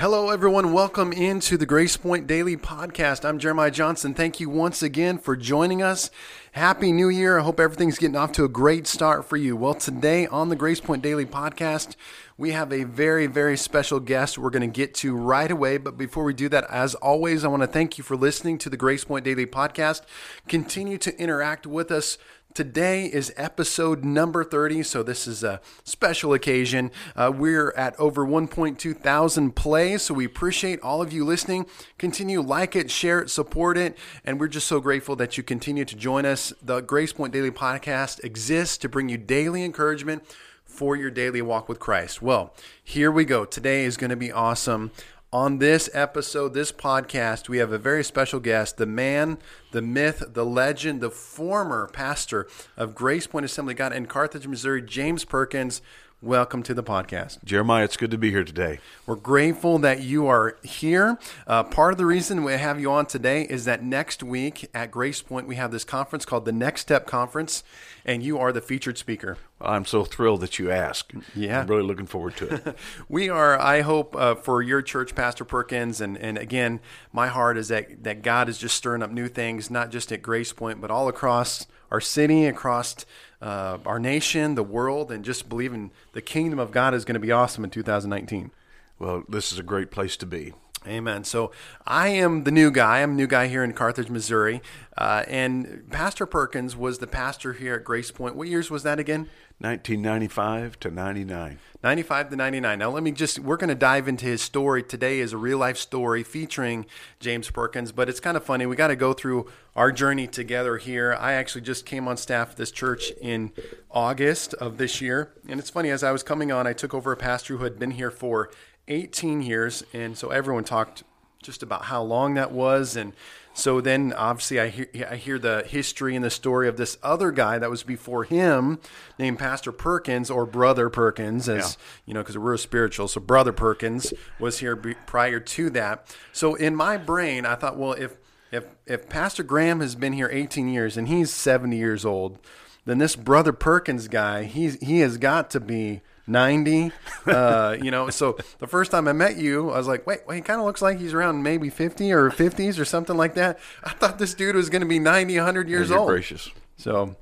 Hello, everyone. Welcome into the Grace Point Daily Podcast. I'm Jeremiah Johnson. Thank you once again for joining us. Happy New Year. I hope everything's getting off to a great start for you. Well, today on the Grace Point Daily Podcast, we have a very, very special guest we're going to get to right away. But before we do that, as always, I want to thank you for listening to the Grace Point Daily Podcast. Continue to interact with us Today is episode number 30, so this is a special occasion. Uh, we're at over 1.2 thousand plays, so we appreciate all of you listening. Continue, like it, share it, support it, and we're just so grateful that you continue to join us. The Grace Point Daily Podcast exists to bring you daily encouragement for your daily walk with Christ. Well, here we go. Today is going to be awesome. On this episode, this podcast, we have a very special guest, the man, the myth, the legend, the former pastor of Grace Point Assembly God in Carthage, Missouri, James Perkins. Welcome to the podcast. Jeremiah, it's good to be here today. We're grateful that you are here. Uh, part of the reason we have you on today is that next week at Grace Point, we have this conference called the Next Step Conference, and you are the featured speaker. I'm so thrilled that you asked. Yeah. I'm really looking forward to it. we are, I hope, uh, for your church, Pastor Perkins, and, and again, my heart is that, that God is just stirring up new things, not just at Grace Point, but all across our city, across uh, our nation, the world, and just believing the kingdom of God is going to be awesome in 2019. Well, this is a great place to be. Amen. So I am the new guy. I'm a new guy here in Carthage, Missouri. Uh, and Pastor Perkins was the pastor here at Grace Point. What years was that again? 1995 to 99. 95 to 99. Now, let me just, we're going to dive into his story. Today is a real life story featuring James Perkins, but it's kind of funny. We got to go through our journey together here. I actually just came on staff at this church in August of this year. And it's funny, as I was coming on, I took over a pastor who had been here for 18 years. And so everyone talked just about how long that was. And so then obviously I hear, I hear the history and the story of this other guy that was before him named Pastor Perkins or Brother Perkins, as yeah. you know, because we're spiritual. So Brother Perkins was here prior to that. So in my brain, I thought, well, if, if, if Pastor Graham has been here 18 years and he's 70 years old, then this Brother Perkins guy, he's, he has got to be 90. Uh, you know, so the first time I met you, I was like, wait, wait, he kind of looks like he's around maybe 50 or 50s or something like that. I thought this dude was going to be 90, 100 years old. gracious. So,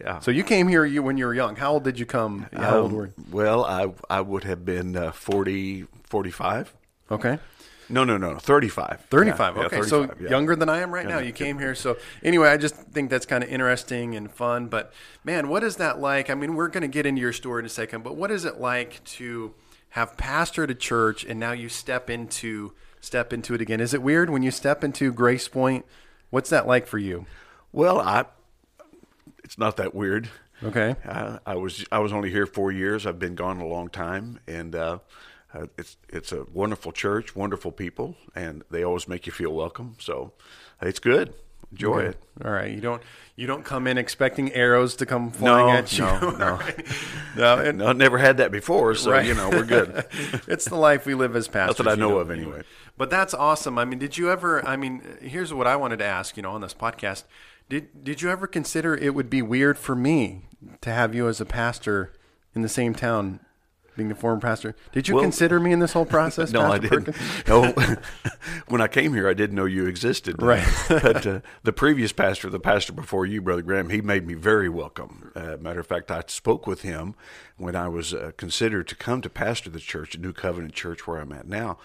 yeah. So you came here you when you were young. How old did you come? How um, old were you? Well, I I would have been uh, 40, 45. Okay. No, no, no, 35. 35. Yeah, okay. Yeah, 35, so younger than I am right now. You came here. So anyway, I just think that's kind of interesting and fun. But man, what is that like? I mean, we're going to get into your story in a second, but what is it like to have pastored a church and now you step into step into it again? Is it weird when you step into Grace Point? What's that like for you? Well, I it's not that weird. Okay. Uh, I was I was only here 4 years. I've been gone a long time and uh, uh, it's it's a wonderful church, wonderful people, and they always make you feel welcome. So it's good. Enjoy okay. it. All right. You don't you don't come in expecting arrows to come flying no, at you. No, no, no. It, no. Never had that before, so right. you know we're good. it's the life we live as pastors. That's what I know of, anyway. But that's awesome. I mean, did you ever? I mean, here's what I wanted to ask. You know, on this podcast, did did you ever consider it would be weird for me to have you as a pastor in the same town being the former pastor. Did you well, consider me in this whole process? no, pastor I didn't. no, when I came here, I didn't know you existed. Right. but uh, the previous pastor, the pastor before you, Brother Graham, he made me very welcome. Uh, matter of fact, I spoke with him when I was uh, considered to come to pastor the church, New Covenant Church, where I'm at now.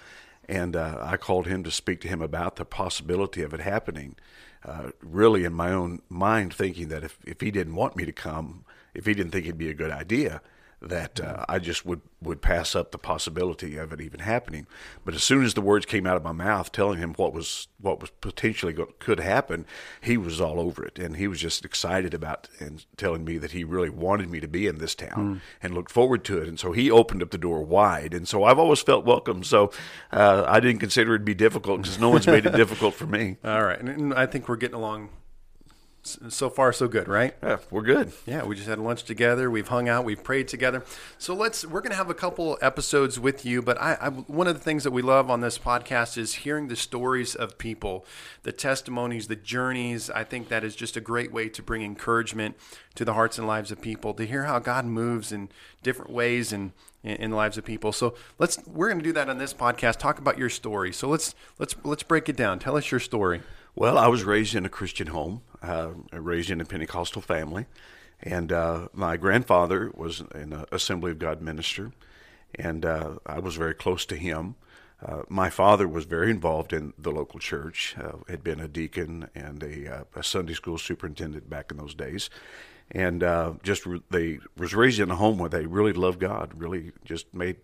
And uh, I called him to speak to him about the possibility of it happening. Uh, really, in my own mind, thinking that if, if he didn't want me to come, if he didn't think it'd be a good idea, that uh, I just would, would pass up the possibility of it even happening. But as soon as the words came out of my mouth telling him what was what was potentially go- could happen, he was all over it, and he was just excited about and telling me that he really wanted me to be in this town mm. and looked forward to it. And so he opened up the door wide, and so I've always felt welcome. So uh, I didn't consider it to be difficult because no one's made it difficult for me. All right, and I think we're getting along so far so good, right? Yeah, we're good. Yeah, we just had lunch together. We've hung out. We've prayed together. So let's. We're going to have a couple episodes with you. But I, I, one of the things that we love on this podcast is hearing the stories of people, the testimonies, the journeys. I think that is just a great way to bring encouragement to the hearts and lives of people. To hear how God moves in different ways and in, in the lives of people. So let's. We're going to do that on this podcast. Talk about your story. So let's let's let's break it down. Tell us your story. Well, I was raised in a Christian home, uh, raised in a Pentecostal family, and uh, my grandfather was an Assembly of God minister, and uh, I was very close to him. Uh, my father was very involved in the local church, uh, had been a deacon and a, uh, a Sunday school superintendent back in those days, and uh, just re- they was raised in a home where they really loved God. Really, just made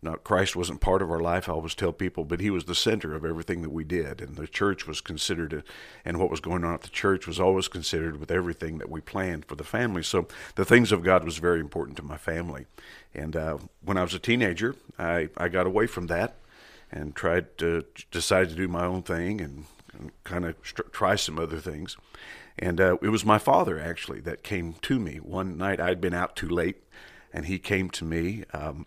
no, Christ wasn't part of our life. I always tell people, but He was the center of everything that we did, and the church was considered, and what was going on at the church was always considered with everything that we planned for the family. So the things of God was very important to my family. And uh, when I was a teenager, I I got away from that and tried to decide to do my own thing and, and kind of try some other things. And uh, it was my father, actually, that came to me. One night I'd been out too late, and he came to me. Um,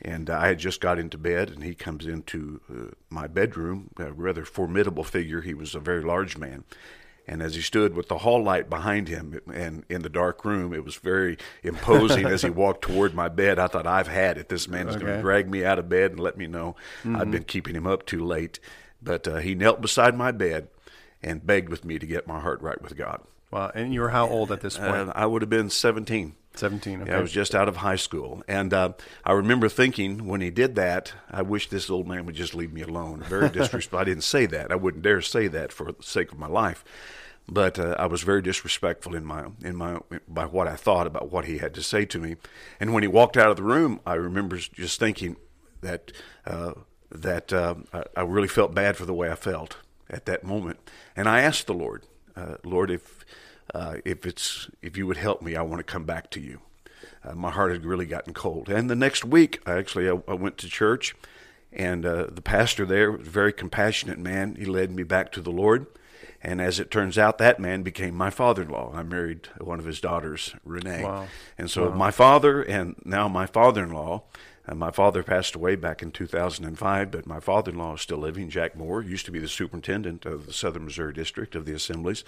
and I had just got into bed, and he comes into uh, my bedroom, a rather formidable figure. He was a very large man. And as he stood with the hall light behind him and in the dark room, it was very imposing as he walked toward my bed. I thought, I've had it. This man is okay. going to drag me out of bed and let me know mm-hmm. I've been keeping him up too late. But uh, he knelt beside my bed and begged with me to get my heart right with God. Wow. And you were how old at this point? Uh, I would have been 17. 17. Okay. Yeah, I was just out of high school. And uh, I remember thinking when he did that, I wish this old man would just leave me alone. Very disrespectful. I didn't say that. I wouldn't dare say that for the sake of my life. But uh, I was very disrespectful in my in my by what I thought about what he had to say to me. And when he walked out of the room, I remember just thinking that uh, that uh, I really felt bad for the way I felt at that moment. And I asked the Lord, uh, Lord, if uh, if it's if you would help me, I want to come back to you. Uh, my heart had really gotten cold. And the next week, actually, I, I went to church, and uh, the pastor there was a very compassionate man. He led me back to the Lord. And as it turns out, that man became my father-in-law. I married one of his daughters, Renee. Wow. And so wow. my father and now my father-in-law uh, my father passed away back in 2005, but my father in law is still living. Jack Moore used to be the superintendent of the Southern Missouri District of the Assemblies.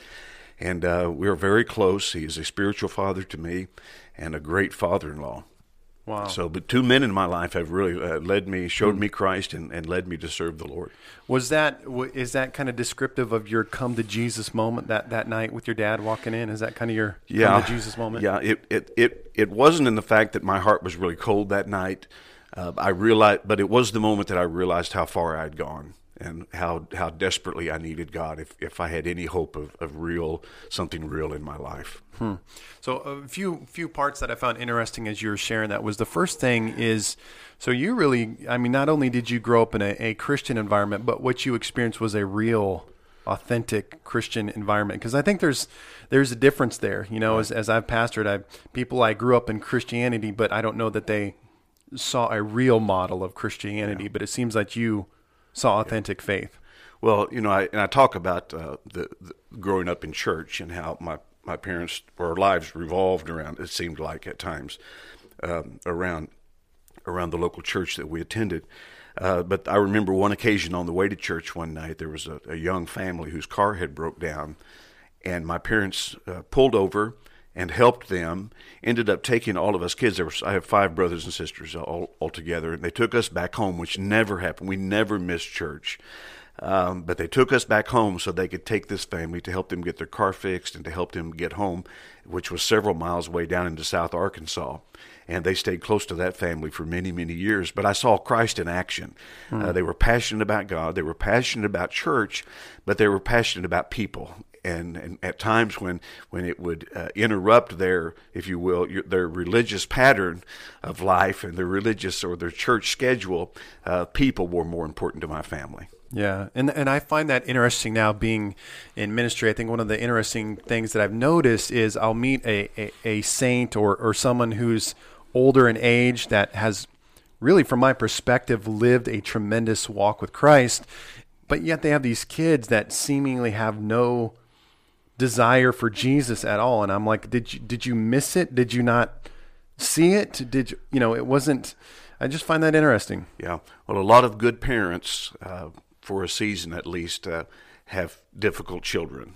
And uh, we are very close. He is a spiritual father to me and a great father in law. Wow. So, but two men in my life have really uh, led me, showed mm. me Christ, and, and led me to serve the Lord. Was that is that kind of descriptive of your come to Jesus moment that, that night with your dad walking in? Is that kind of your yeah, come to Jesus moment? Yeah. It, it it it wasn't in the fact that my heart was really cold that night. Uh, I realized, but it was the moment that I realized how far I'd gone and how how desperately I needed God if, if I had any hope of, of real something real in my life. Hmm. So a few few parts that I found interesting as you were sharing that was the first thing is so you really I mean not only did you grow up in a, a Christian environment but what you experienced was a real authentic Christian environment because I think there's there's a difference there you know as, as I've pastored I people I grew up in Christianity but I don't know that they saw a real model of Christianity yeah. but it seems like you saw authentic faith. Well, you know, I, and I talk about uh, the, the, growing up in church and how my my parents our lives revolved around. It seemed like at times um, around around the local church that we attended. Uh, but I remember one occasion on the way to church one night, there was a, a young family whose car had broke down, and my parents uh, pulled over and helped them. Ended up taking all of us kids. There was I have five brothers and sisters all, all together, and they took us back home, which never happened. We never missed church. Um, but they took us back home so they could take this family to help them get their car fixed and to help them get home, which was several miles away down into South Arkansas. And they stayed close to that family for many, many years. But I saw Christ in action. Hmm. Uh, they were passionate about God, they were passionate about church, but they were passionate about people and, and at times when when it would uh, interrupt their, if you will, your, their religious pattern of life and their religious or their church schedule, uh, people were more important to my family. Yeah, and and I find that interesting now being in ministry. I think one of the interesting things that I've noticed is I'll meet a, a, a saint or, or someone who's older in age that has really, from my perspective, lived a tremendous walk with Christ, but yet they have these kids that seemingly have no desire for Jesus at all. And I'm like, did you did you miss it? Did you not see it? Did you you know it wasn't? I just find that interesting. Yeah. Well, a lot of good parents, uh, for a season at least, uh, have difficult children.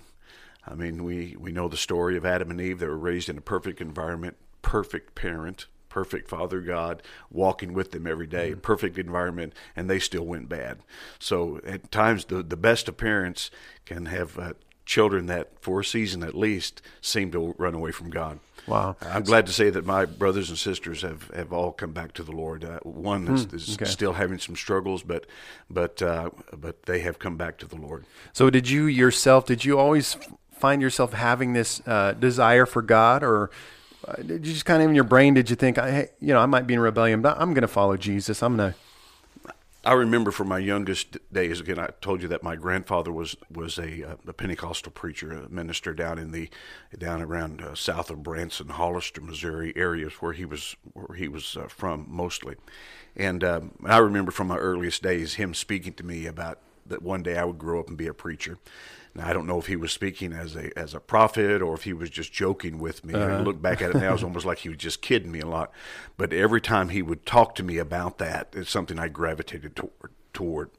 I mean, we, we know the story of Adam and Eve. They were raised in a perfect environment, perfect parent, perfect Father God, walking with them every day, mm-hmm. perfect environment, and they still went bad. So at times, the, the best of parents can have uh, children that, for a season at least, seem to run away from God. Wow. I'm glad to say that my brothers and sisters have, have all come back to the Lord. Uh, one is, mm, is okay. still having some struggles, but but uh, but they have come back to the Lord. So, did you yourself? Did you always find yourself having this uh, desire for God, or uh, did you just kind of in your brain did you think, hey, you know, I might be in rebellion, but I'm going to follow Jesus. I'm going to I remember from my youngest days. Again, I told you that my grandfather was was a, uh, a Pentecostal preacher, a minister down in the down around uh, south of Branson, Hollister, Missouri areas where he was where he was uh, from mostly. And um, I remember from my earliest days him speaking to me about that one day I would grow up and be a preacher. Now, I don't know if he was speaking as a as a prophet or if he was just joking with me. Uh-huh. I look back at it now, it's almost like he was just kidding me a lot. But every time he would talk to me about that, it's something I gravitated toward. toward.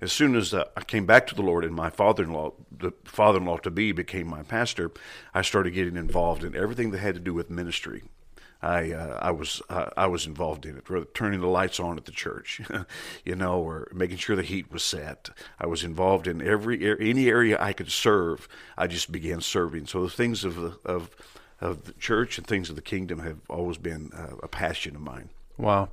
As soon as uh, I came back to the Lord and my father-in-law, the father-in-law to be, became my pastor, I started getting involved in everything that had to do with ministry. I uh, I was uh, I was involved in it, turning the lights on at the church, you know, or making sure the heat was set. I was involved in every any area I could serve. I just began serving. So the things of the of of the church and things of the kingdom have always been uh, a passion of mine. Wow.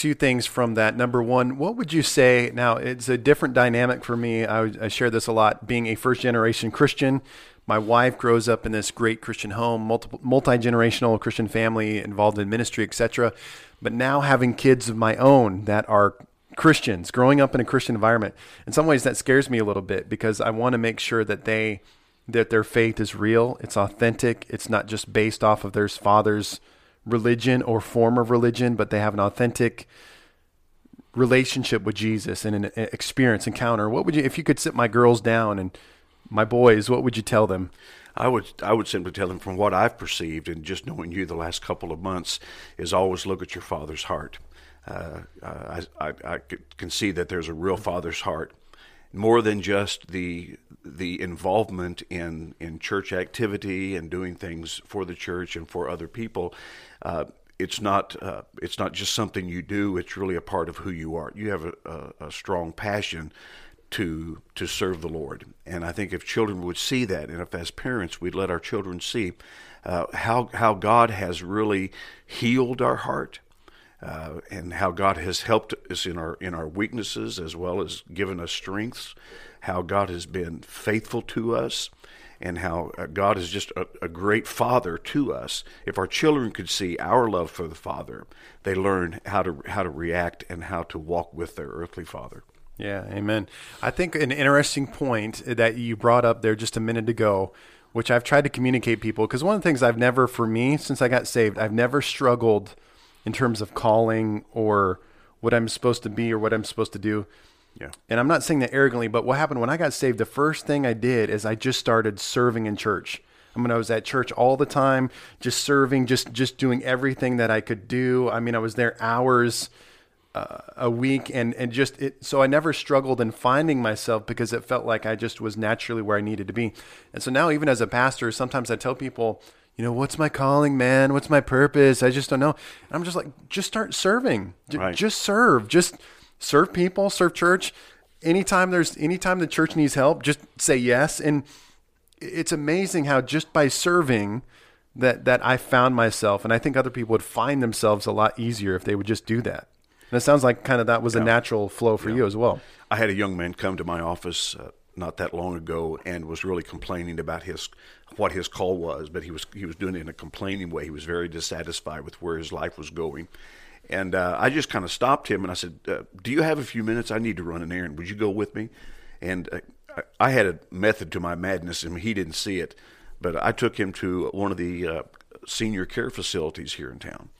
Two things from that. Number one, what would you say? Now, it's a different dynamic for me. I, I share this a lot. Being a first generation Christian, my wife grows up in this great Christian home, multi generational Christian family involved in ministry, etc. But now having kids of my own that are Christians, growing up in a Christian environment, in some ways that scares me a little bit because I want to make sure that they that their faith is real, it's authentic, it's not just based off of their father's religion or form of religion, but they have an authentic relationship with Jesus and an experience encounter. What would you if you could sit my girls down and my boys, what would you tell them? I would I would simply tell them from what I've perceived and just knowing you the last couple of months is always look at your father's heart. Uh, I, I, I can see that there's a real father's heart, more than just the the involvement in in church activity and doing things for the church and for other people. Uh, it's not uh, it's not just something you do. It's really a part of who you are. You have a, a, a strong passion to to serve the Lord. And I think if children would see that, and if as parents we'd let our children see uh, how how God has really healed our heart, uh, and how God has helped us in our in our weaknesses as well as given us strengths, how God has been faithful to us. And how uh, God is just a, a great father to us. If our children could see our love for the Father, they learn how to how to react and how to walk with their earthly father. Yeah, amen. I think an interesting point that you brought up there just a minute ago, which I've tried to communicate people, because one of the things I've never, for me, since I got saved, I've never struggled in terms of calling or what I'm supposed to be or what I'm supposed to do. Yeah. And I'm not saying that arrogantly, but what happened when I got saved, the first thing I did is I just started serving in church. I mean, I was at church all the time, just serving, just just doing everything that I could do. I mean, I was there hours uh, a week and and just it so I never struggled in finding myself because it felt like I just was naturally where I needed to be. And so now even as a pastor, sometimes I tell people, you know, what's my calling, man? What's my purpose? I just don't know. And I'm just like just start serving. J- right. Just serve. Just serve people, serve church. Anytime there's anytime the church needs help, just say yes and it's amazing how just by serving that that I found myself and I think other people would find themselves a lot easier if they would just do that. And it sounds like kind of that was yeah. a natural flow for yeah. you as well. I had a young man come to my office uh, not that long ago and was really complaining about his what his call was, but he was he was doing it in a complaining way. He was very dissatisfied with where his life was going. And uh, I just kind of stopped him and I said, uh, "Do you have a few minutes? I need to run an errand. Would you go with me?" And uh, I had a method to my madness, and he didn't see it. But I took him to one of the uh, senior care facilities here in town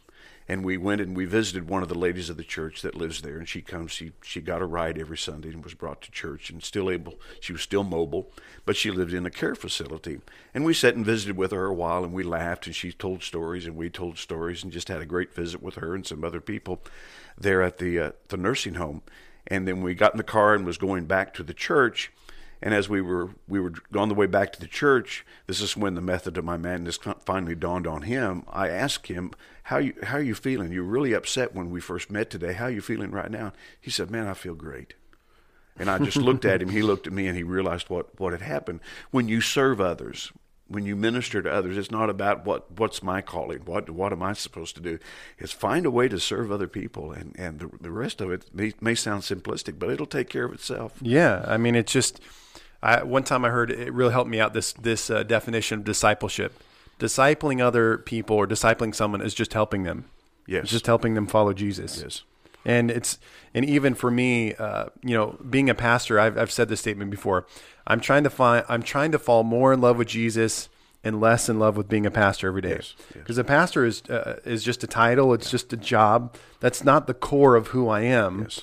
and we went and we visited one of the ladies of the church that lives there and she comes she she got a ride every sunday and was brought to church and still able she was still mobile but she lived in a care facility. And we sat and visited with her a while and we laughed and she told stories and we told stories and just had a great visit with her and some other people there at the uh, the nursing home. And then we got in the car and was going back to the church and as we were we were on the way back to the church, this is when the method of my madness finally dawned on him. I asked him, "How you how are you feeling? You were really upset when we first met today. How are you feeling right now?" He said, "Man, I feel great." And I just looked at him. He looked at me, and he realized what what had happened. When you serve others, when you minister to others, it's not about what what's my calling, what what am I supposed to do. It's find a way to serve other people, and and the, the rest of it may, may sound simplistic, but it'll take care of itself. Yeah, I mean, it's just I, one time I heard it really helped me out. This this uh, definition of discipleship, discipling other people or discipling someone is just helping them. Yes, it's just helping them follow Jesus. Yes, and it's and even for me, uh, you know, being a pastor, I've I've said this statement before. I'm trying to find I'm trying to fall more in love with Jesus and less in love with being a pastor every day. Because yes, yes. a pastor is uh, is just a title. It's yeah. just a job. That's not the core of who I am. Yes.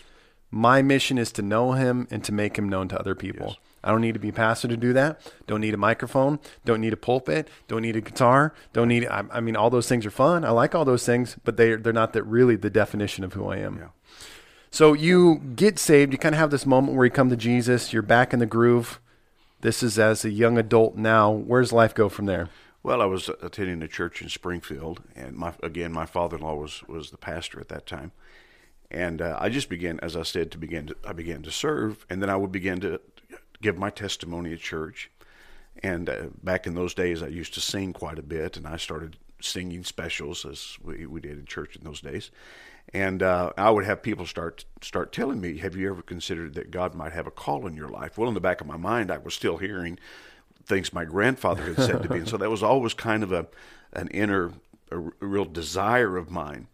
My mission is to know Him and to make Him known to other people. I don't need to be a pastor to do that. Don't need a microphone. Don't need a pulpit. Don't need a guitar. Don't need. I, I mean, all those things are fun. I like all those things, but they they're not that really the definition of who I am. Yeah. So you get saved. You kind of have this moment where you come to Jesus. You're back in the groove. This is as a young adult now. Where's life go from there? Well, I was attending a church in Springfield, and my again, my father-in-law was was the pastor at that time, and uh, I just began, as I said, to begin to I began to serve, and then I would begin to give my testimony at church. And uh, back in those days, I used to sing quite a bit, and I started singing specials as we, we did in church in those days. And uh, I would have people start start telling me, "Have you ever considered that God might have a call in your life?" Well, in the back of my mind, I was still hearing things my grandfather had said to me, and so that was always kind of a an inner, a, real desire of mine.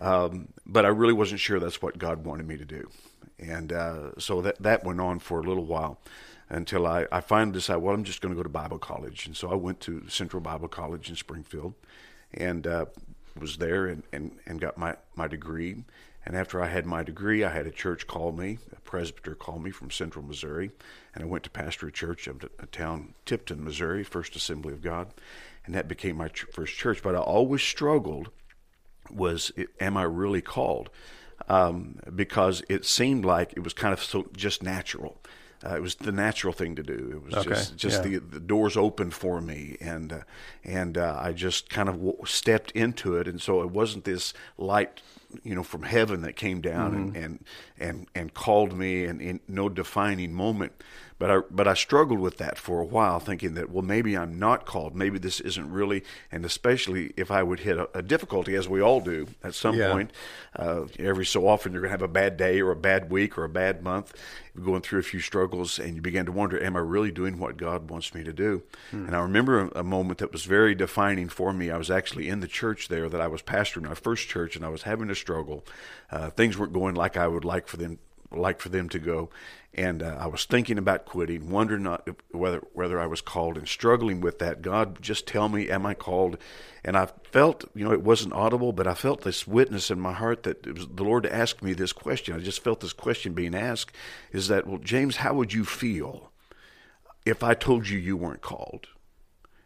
Um, but I really wasn't sure that's what God wanted me to do and uh, so that that went on for a little while until I, I finally decided, well, I'm just going to go to Bible college. And so I went to Central Bible College in Springfield and uh, was there and, and, and got my, my degree. And after I had my degree, I had a church call me, a presbyter call me from Central Missouri, and I went to pastor a church of a town, Tipton, Missouri, First Assembly of God, and that became my ch- first church. But I always struggled was, am I really called? Um, because it seemed like it was kind of so just natural. Uh, it was the natural thing to do. It was okay. just just yeah. the, the doors opened for me, and uh, and uh, I just kind of w- stepped into it, and so it wasn't this light, you know, from heaven that came down mm-hmm. and, and and and called me, and in no defining moment. But I but I struggled with that for a while, thinking that well maybe I'm not called, maybe this isn't really, and especially if I would hit a, a difficulty, as we all do at some yeah. point. Uh, every so often you're going to have a bad day or a bad week or a bad month, you're going through a few struggles, and you begin to wonder, am I really doing what God wants me to do? Hmm. And I remember a, a moment that was very defining for me. I was actually in the church there that I was pastoring my first church, and I was having a struggle. Uh, things weren't going like I would like for them like for them to go. And uh, I was thinking about quitting, wondering not whether whether I was called, and struggling with that. God, just tell me, am I called? And I felt, you know, it wasn't audible, but I felt this witness in my heart that it was the Lord asked me this question. I just felt this question being asked: Is that, well, James, how would you feel if I told you you weren't called?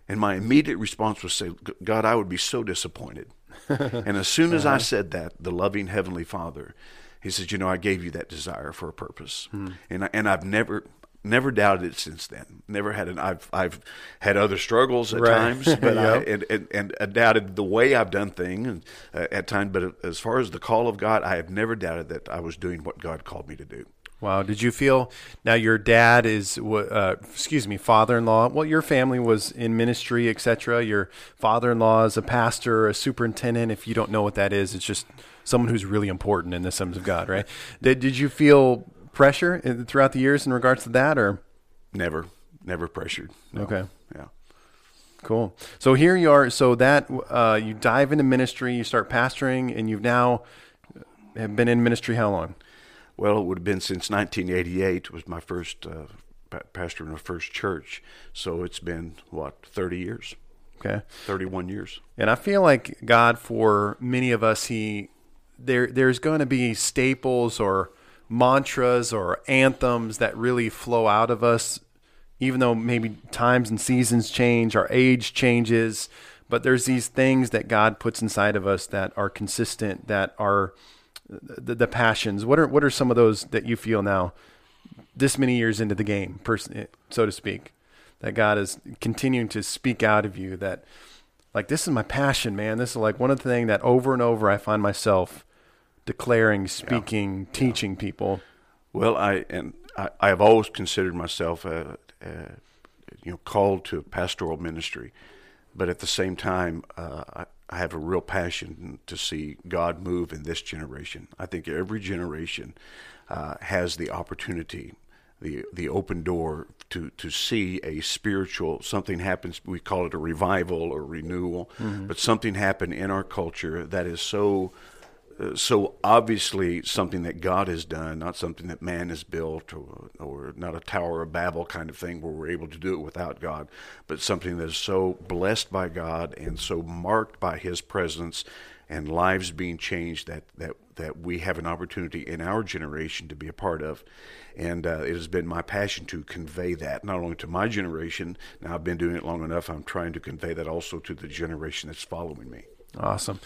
And my immediate response was, "Say, God, I would be so disappointed." and as soon as uh-huh. I said that, the loving Heavenly Father he says, "You know, I gave you that desire for a purpose, hmm. and I, and I've never." Never doubted it since then. Never had an. I've I've had other struggles at right. times, but yep. I and, and, and I doubted the way I've done things uh, at times. But as far as the call of God, I have never doubted that I was doing what God called me to do. Wow. Did you feel now your dad is, uh, excuse me, father in law? Well, your family was in ministry, etc. Your father in law is a pastor, a superintendent. If you don't know what that is, it's just someone who's really important in the sons of God, right? did, did you feel pressure throughout the years in regards to that, or never, never pressured? No. Okay, yeah, cool. So here you are. So that uh, you dive into ministry, you start pastoring, and you've now have been in ministry how long? Well, it would have been since 1988 was my first uh, pastor in the first church. So it's been what 30 years. Okay. 31 years. And I feel like God, for many of us, He there there's going to be staples or mantras or anthems that really flow out of us, even though maybe times and seasons change, our age changes. But there's these things that God puts inside of us that are consistent, that are the, the passions. What are what are some of those that you feel now, this many years into the game, so to speak, that God is continuing to speak out of you that like this is my passion, man. This is like one of the things that over and over I find myself declaring, speaking, yeah. teaching yeah. people. Well, I and I, I have always considered myself a, a, you know called to pastoral ministry, but at the same time, uh, I, I have a real passion to see God move in this generation. I think every generation uh, has the opportunity, the the open door to to see a spiritual something happens. We call it a revival or renewal, mm-hmm. but something happened in our culture that is so so obviously something that God has done, not something that man has built, or, or not a Tower of Babel kind of thing where we're able to do it without God, but something that is so blessed by God and so marked by His presence and lives being changed that that that we have an opportunity in our generation to be a part of, and uh, it has been my passion to convey that not only to my generation. Now I've been doing it long enough. I'm trying to convey that also to the generation that's following me. Awesome.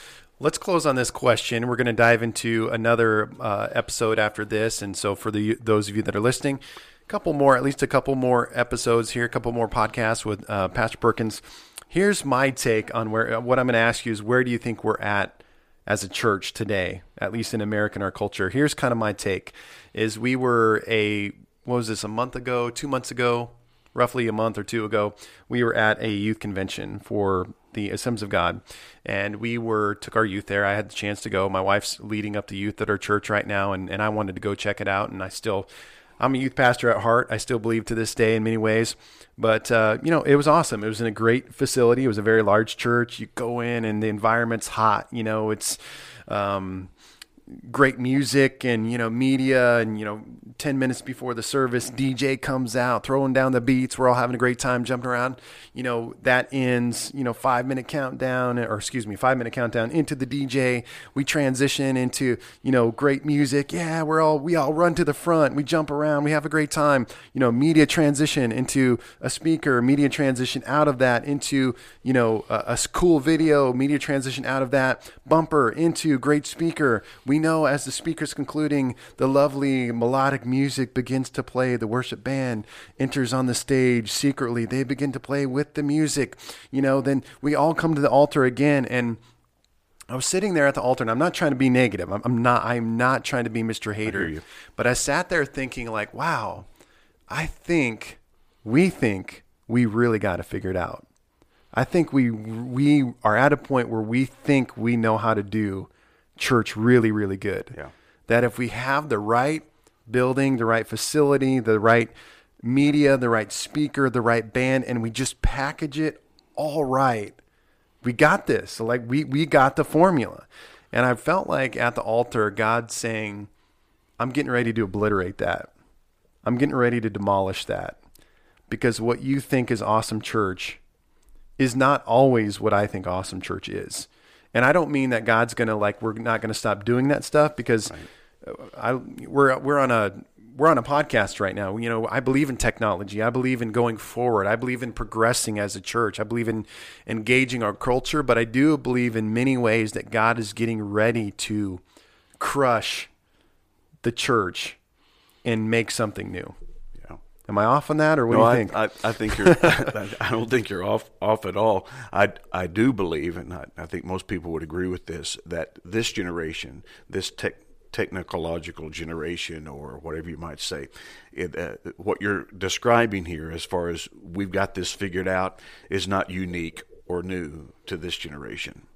Let's close on this question. We're going to dive into another uh, episode after this, and so for the those of you that are listening, a couple more, at least a couple more episodes here, a couple more podcasts with uh, Pastor Perkins. Here's my take on where what I'm going to ask you is where do you think we're at as a church today, at least in American our culture? Here's kind of my take: is we were a what was this a month ago, two months ago, roughly a month or two ago, we were at a youth convention for the Assemblies of God, and we were took our youth there. I had the chance to go. My wife's leading up the youth at our church right now, and, and I wanted to go check it out. And I still, I'm a youth pastor at heart. I still believe to this day in many ways. But uh, you know, it was awesome. It was in a great facility. It was a very large church. You go in, and the environment's hot. You know, it's um, great music and you know media and you know 10 minutes before the service dj comes out throwing down the beats. We're all having a great time jumping around. You know that ends you know five minute countdown or excuse me five minute countdown into the dj we transition into you know great music. Yeah we're all we all run to the front. We jump around. We have a great time. You know media transition into a speaker media transition out of that into you know a, a cool video media transition out of that bumper into great speaker. We know as the speaker's concluding, the lovely melodic music begins to play. The worship band enters on the stage secretly. They begin to play with the music. You know, then we all come to the altar again and I was sitting there at the altar, and I'm not trying to be negative. I'm, I'm not. I'm not trying to be Mr. Hater. I but I sat there thinking, like, wow, I think we think we really got to figure it out. I think we we are at a point where we think we know how to do church really, really good. Yeah. That if we have the right building, the right facility, the right media, the right speaker, the right band, and we just package it all right, we got this. So like we we got the formula. And I felt like at the altar, God saying, I'm getting ready to obliterate that. I'm getting ready to demolish that. Because what you think is awesome church is not always what I think awesome church is. And I don't mean that God's going to like we're not going to stop doing that stuff because right. I we're we're on a we're on a podcast right now. You know, I believe in technology. I believe in going forward. I believe in progressing as a church. I believe in engaging our culture, but I do believe in many ways that God is getting ready to crush the church and make something new. Am I off on that, or what no, do you think? I, I think you're. I don't think you're off off at all. I I do believe, and I, I think most people would agree with this, that this generation, this tech technological generation or whatever you might say. It, uh, what you're describing here, as far as we've got this figured out, is not unique or new to this generation.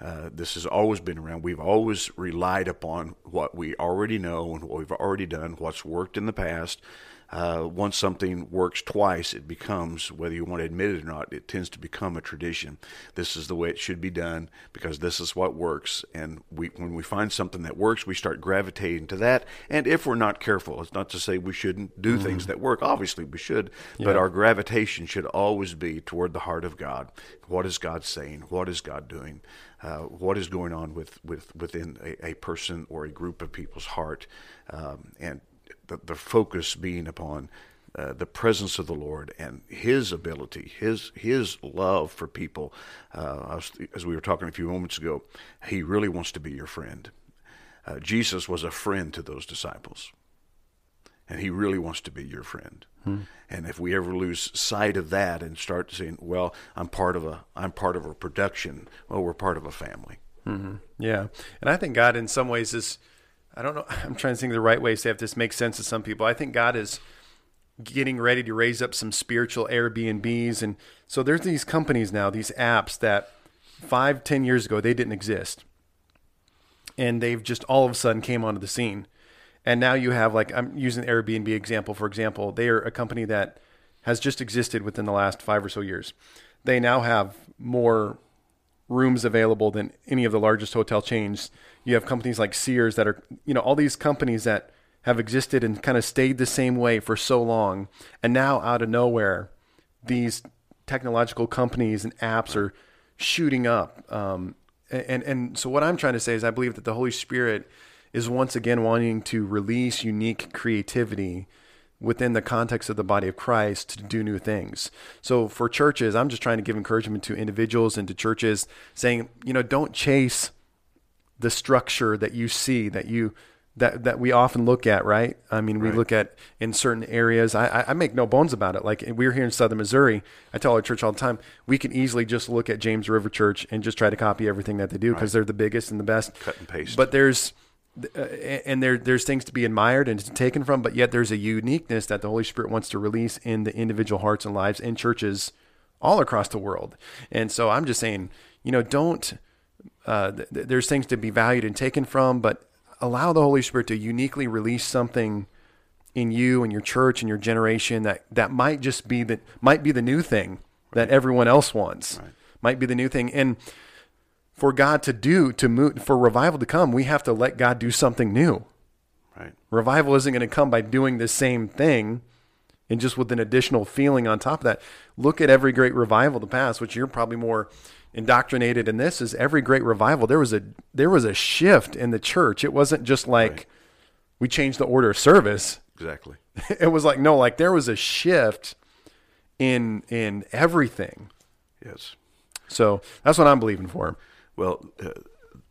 Uh, this has always been around. We've always relied upon what we already know and what we've already done, what's worked in the past, uh, once something works twice, it becomes, whether you want to admit it or not, it tends to become a tradition. This is the way it should be done because this is what works. And we, when we find something that works, we start gravitating to that. And if we're not careful, it's not to say we shouldn't do mm. things that work. Obviously, we should, yeah. but our gravitation should always be toward the heart of God. What is God saying? What is God doing? Uh, what is going on with, with within a, a, person or a group of people's heart? Um, and the, the focus being upon uh, the presence of the Lord and His ability, His His love for people. Uh, as we were talking a few moments ago, He really wants to be your friend. Uh, Jesus was a friend to those disciples, and He really wants to be your friend. Hmm. And if we ever lose sight of that and start saying, "Well, I'm part of a I'm part of a production," well, we're part of a family. Mm-hmm. Yeah, and I think God, in some ways, is I don't know. I'm trying to think of the right way to say if this makes sense to some people. I think God is getting ready to raise up some spiritual Airbnbs, and so there's these companies now, these apps that five, ten years ago they didn't exist, and they've just all of a sudden came onto the scene, and now you have like I'm using the Airbnb example for example. They are a company that has just existed within the last five or so years. They now have more rooms available than any of the largest hotel chains. You have companies like Sears that are, you know, all these companies that have existed and kind of stayed the same way for so long. And now, out of nowhere, these technological companies and apps are shooting up. Um, and, and so, what I'm trying to say is, I believe that the Holy Spirit is once again wanting to release unique creativity within the context of the body of Christ to do new things. So for churches, I'm just trying to give encouragement to individuals and to churches saying, you know, don't chase the structure that you see that you that that we often look at, right? I mean, we right. look at in certain areas. I, I make no bones about it. Like we're here in Southern Missouri. I tell our church all the time, we can easily just look at James River Church and just try to copy everything that they do because right. they're the biggest and the best. Cut and paste. But there's uh, and there there's things to be admired and taken from, but yet there's a uniqueness that the Holy Spirit wants to release in the individual hearts and lives in churches all across the world. And so I'm just saying, you know, don't. Uh, th- there's things to be valued and taken from, but allow the Holy Spirit to uniquely release something in you and your church and your generation that that might just be that might be the new thing that everyone else wants. Right. Might be the new thing and for God to do to move for revival to come, we have to let God do something new. Right. Revival isn't going to come by doing the same thing and just with an additional feeling on top of that. Look at every great revival of the past, which you're probably more indoctrinated in this is every great revival there was a there was a shift in the church. It wasn't just like right. we changed the order of service. Exactly. It was like no, like there was a shift in in everything. Yes. So that's what I'm believing for. Well, uh,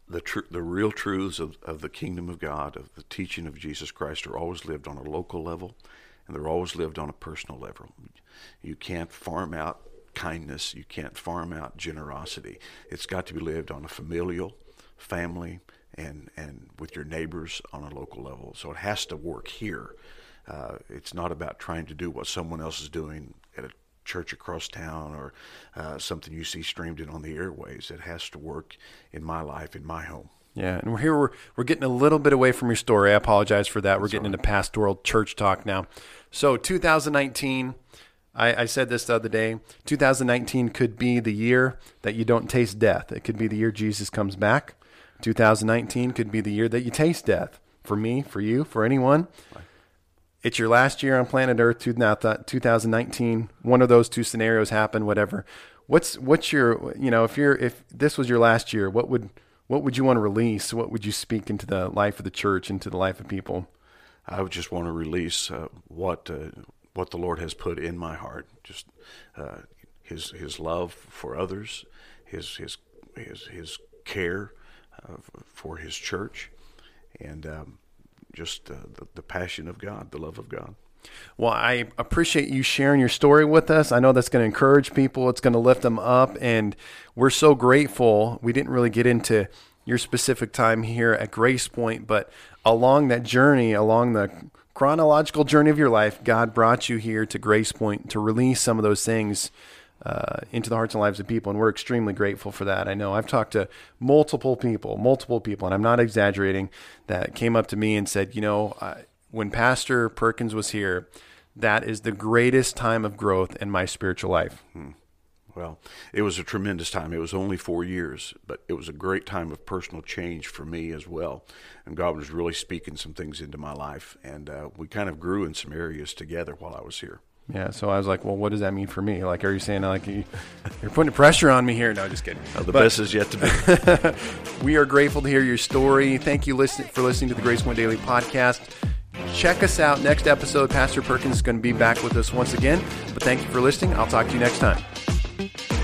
the tr- the real truths of, of the kingdom of God, of the teaching of Jesus Christ, are always lived on a local level, and they're always lived on a personal level. You can't farm out kindness. You can't farm out generosity. It's got to be lived on a familial, family, and and with your neighbors on a local level. So it has to work here. Uh, it's not about trying to do what someone else is doing at a church across town or uh, something you see streamed in on the airways. It has to work in my life, in my home. Yeah, and we're here. We're, we're getting a little bit away from your story. I apologize for that. We're getting right. into pastoral church talk now. So, 2019, I, I said this the other day. 2019 could be the year that you don't taste death. It could be the year Jesus comes back. 2019 could be the year that you taste death. For me, for you, for anyone. It's your last year on planet Earth, 2019. One of those two scenarios happen, whatever. What's what's your you know if you're if this was your last year, what would what would you want to release? What would you speak into the life of the church, into the life of people? I would just want to release uh, what uh, what the Lord has put in my heart, just uh, His His love for others, His His His His care uh, for His church, and um, just uh, the, the passion of God, the love of God. Well, I appreciate you sharing your story with us. I know that's going to encourage people, it's going to lift them up, and we're so grateful. We didn't really get into your specific time here at Grace Point, but along that journey, along the chronological journey of your life, God brought you here to Grace Point to release some of those things uh, into the hearts and lives of people, and we're extremely grateful for that. I know I've talked to multiple people, multiple people, and I'm not exaggerating, that came up to me and said, you know, I, when Pastor Perkins was here, that is the greatest time of growth in my spiritual life. Hmm. Well, it was a tremendous time. It was only four years, but it was a great time of personal change for me as well. And God was really speaking some things into my life, and uh, we kind of grew in some areas together while I was here. Yeah, so I was like, well, what does that mean for me? Like, are you saying like you, are putting pressure on me here? No, just kidding. the but, best is yet to be. we are grateful to hear your story. Thank you listen, for listening to the Grace Point Daily podcast. Check us out. Next episode, Pastor Perkins is going to be back with us once again. But thank you for listening. I'll talk to you next time. Thank you.